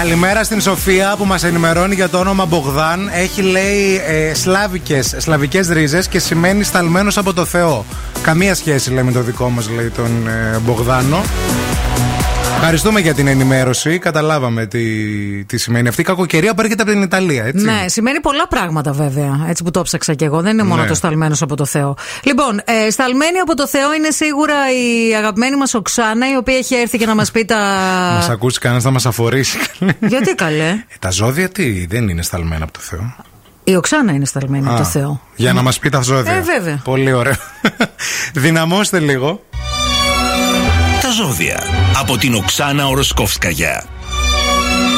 Καλημέρα στην Σοφία που μας ενημερώνει για το όνομα Μπογδάν. Έχει λέει ε, σλάβικες, σλαβικές ρίζες και σημαίνει σταλμένος από το Θεό. Καμία σχέση λέει με το δικό μας λέει τον ε, Μπογδάνο. Ευχαριστούμε για την ενημέρωση. Καταλάβαμε τι, τι σημαίνει αυτή η κακοκαιρία που έρχεται από την Ιταλία, έτσι. Ναι, σημαίνει πολλά πράγματα βέβαια. Έτσι που το ψάξα κι εγώ. Δεν είναι μόνο Ναι. το σταλμένος από το Θεό. Λοιπόν, ε, σταλμένη από το Θεό είναι σίγουρα η αγαπημένη μας Οξάνα, η οποία έχει έρθει και να μας πει τα. Μας ακούσει κανένας να μας αφορήσει. Γιατί καλέ; Ε, Τα ζώδια τι, δεν είναι σταλμένα από το Θεό. Η Οξάνα είναι σταλμένη από Α, το Θεό. Για να μας πει τα ζώδια. Ε, βέβαια. Πολύ ωραίο. Δυναμώστε λίγο. Τα ζώδια από την Οξάνα Οροσκόφσκαγια.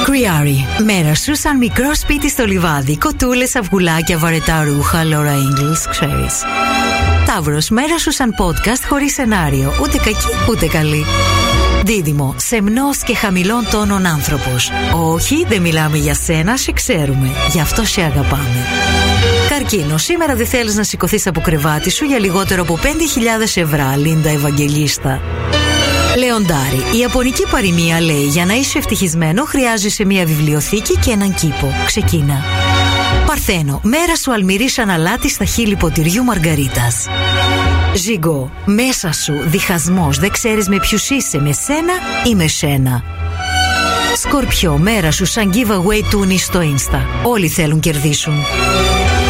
Κριάρι. Μέρα σου σαν μικρό σπίτι στο λιβάδι. Κοτούλες, αυγουλάκια, βαρετά ρούχα, Laura Ingalls, ξέρεις. Ταύρος. Μέρα σου σαν podcast χωρίς σενάριο. Ούτε κακή ούτε καλή. Δίδυμο. Σεμνός και χαμηλών τόνων άνθρωπος. Όχι, δεν μιλάμε για σένα, σε ξέρουμε. Γι' αυτό σε αγαπάμε. Καρκίνο, σήμερα δεν θέλεις να σηκωθείς από κρεβάτι σου για λιγότερο από 5.000 ευρώ, Λίντα Ευαγγελίστα. Λεοντάρι, η Ιαπωνική παροιμία λέει: Για να είσαι ευτυχισμένο, χρειάζεσαι μια βιβλιοθήκη και έναν κήπο. Ξεκίνα. Παρθένο, μέρα σου αλμυρής σαν αλάτι στα χείλη ποτηριού Μαργαρίτας. Ζυγκό, μέσα σου διχασμός, δεν ξέρεις με ποιους είσαι, με σένα ή με σένα. Σκορπιό, μέρα σου σαν giveaway τούνη στο Insta. Όλοι θέλουν κερδίσουν.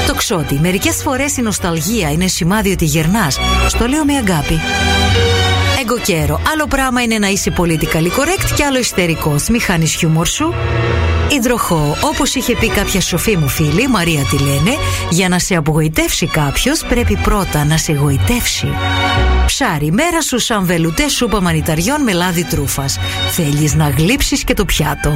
Το ξότι, μερικές φορές η νοσταλγία είναι σημάδι ότι γερνάς. Στο λέω με αγάπη. Εγκοκέρο. Άλλο πράγμα είναι να είσαι politically correct και άλλο ιστερικό. Μη χάνεις χιούμορ σου. Υδροχό. Όπως είχε πει κάποια σοφή μου φίλη, Μαρία τη λένε, για να σε απογοητεύσει κάποιος πρέπει πρώτα να σε εγωιτεύσει. Ψάρι. Μέρα σου σαν βελουτές σούπα μανιταριών με λάδι τρούφας. Θέλεις να γλύψεις και το πιάτο.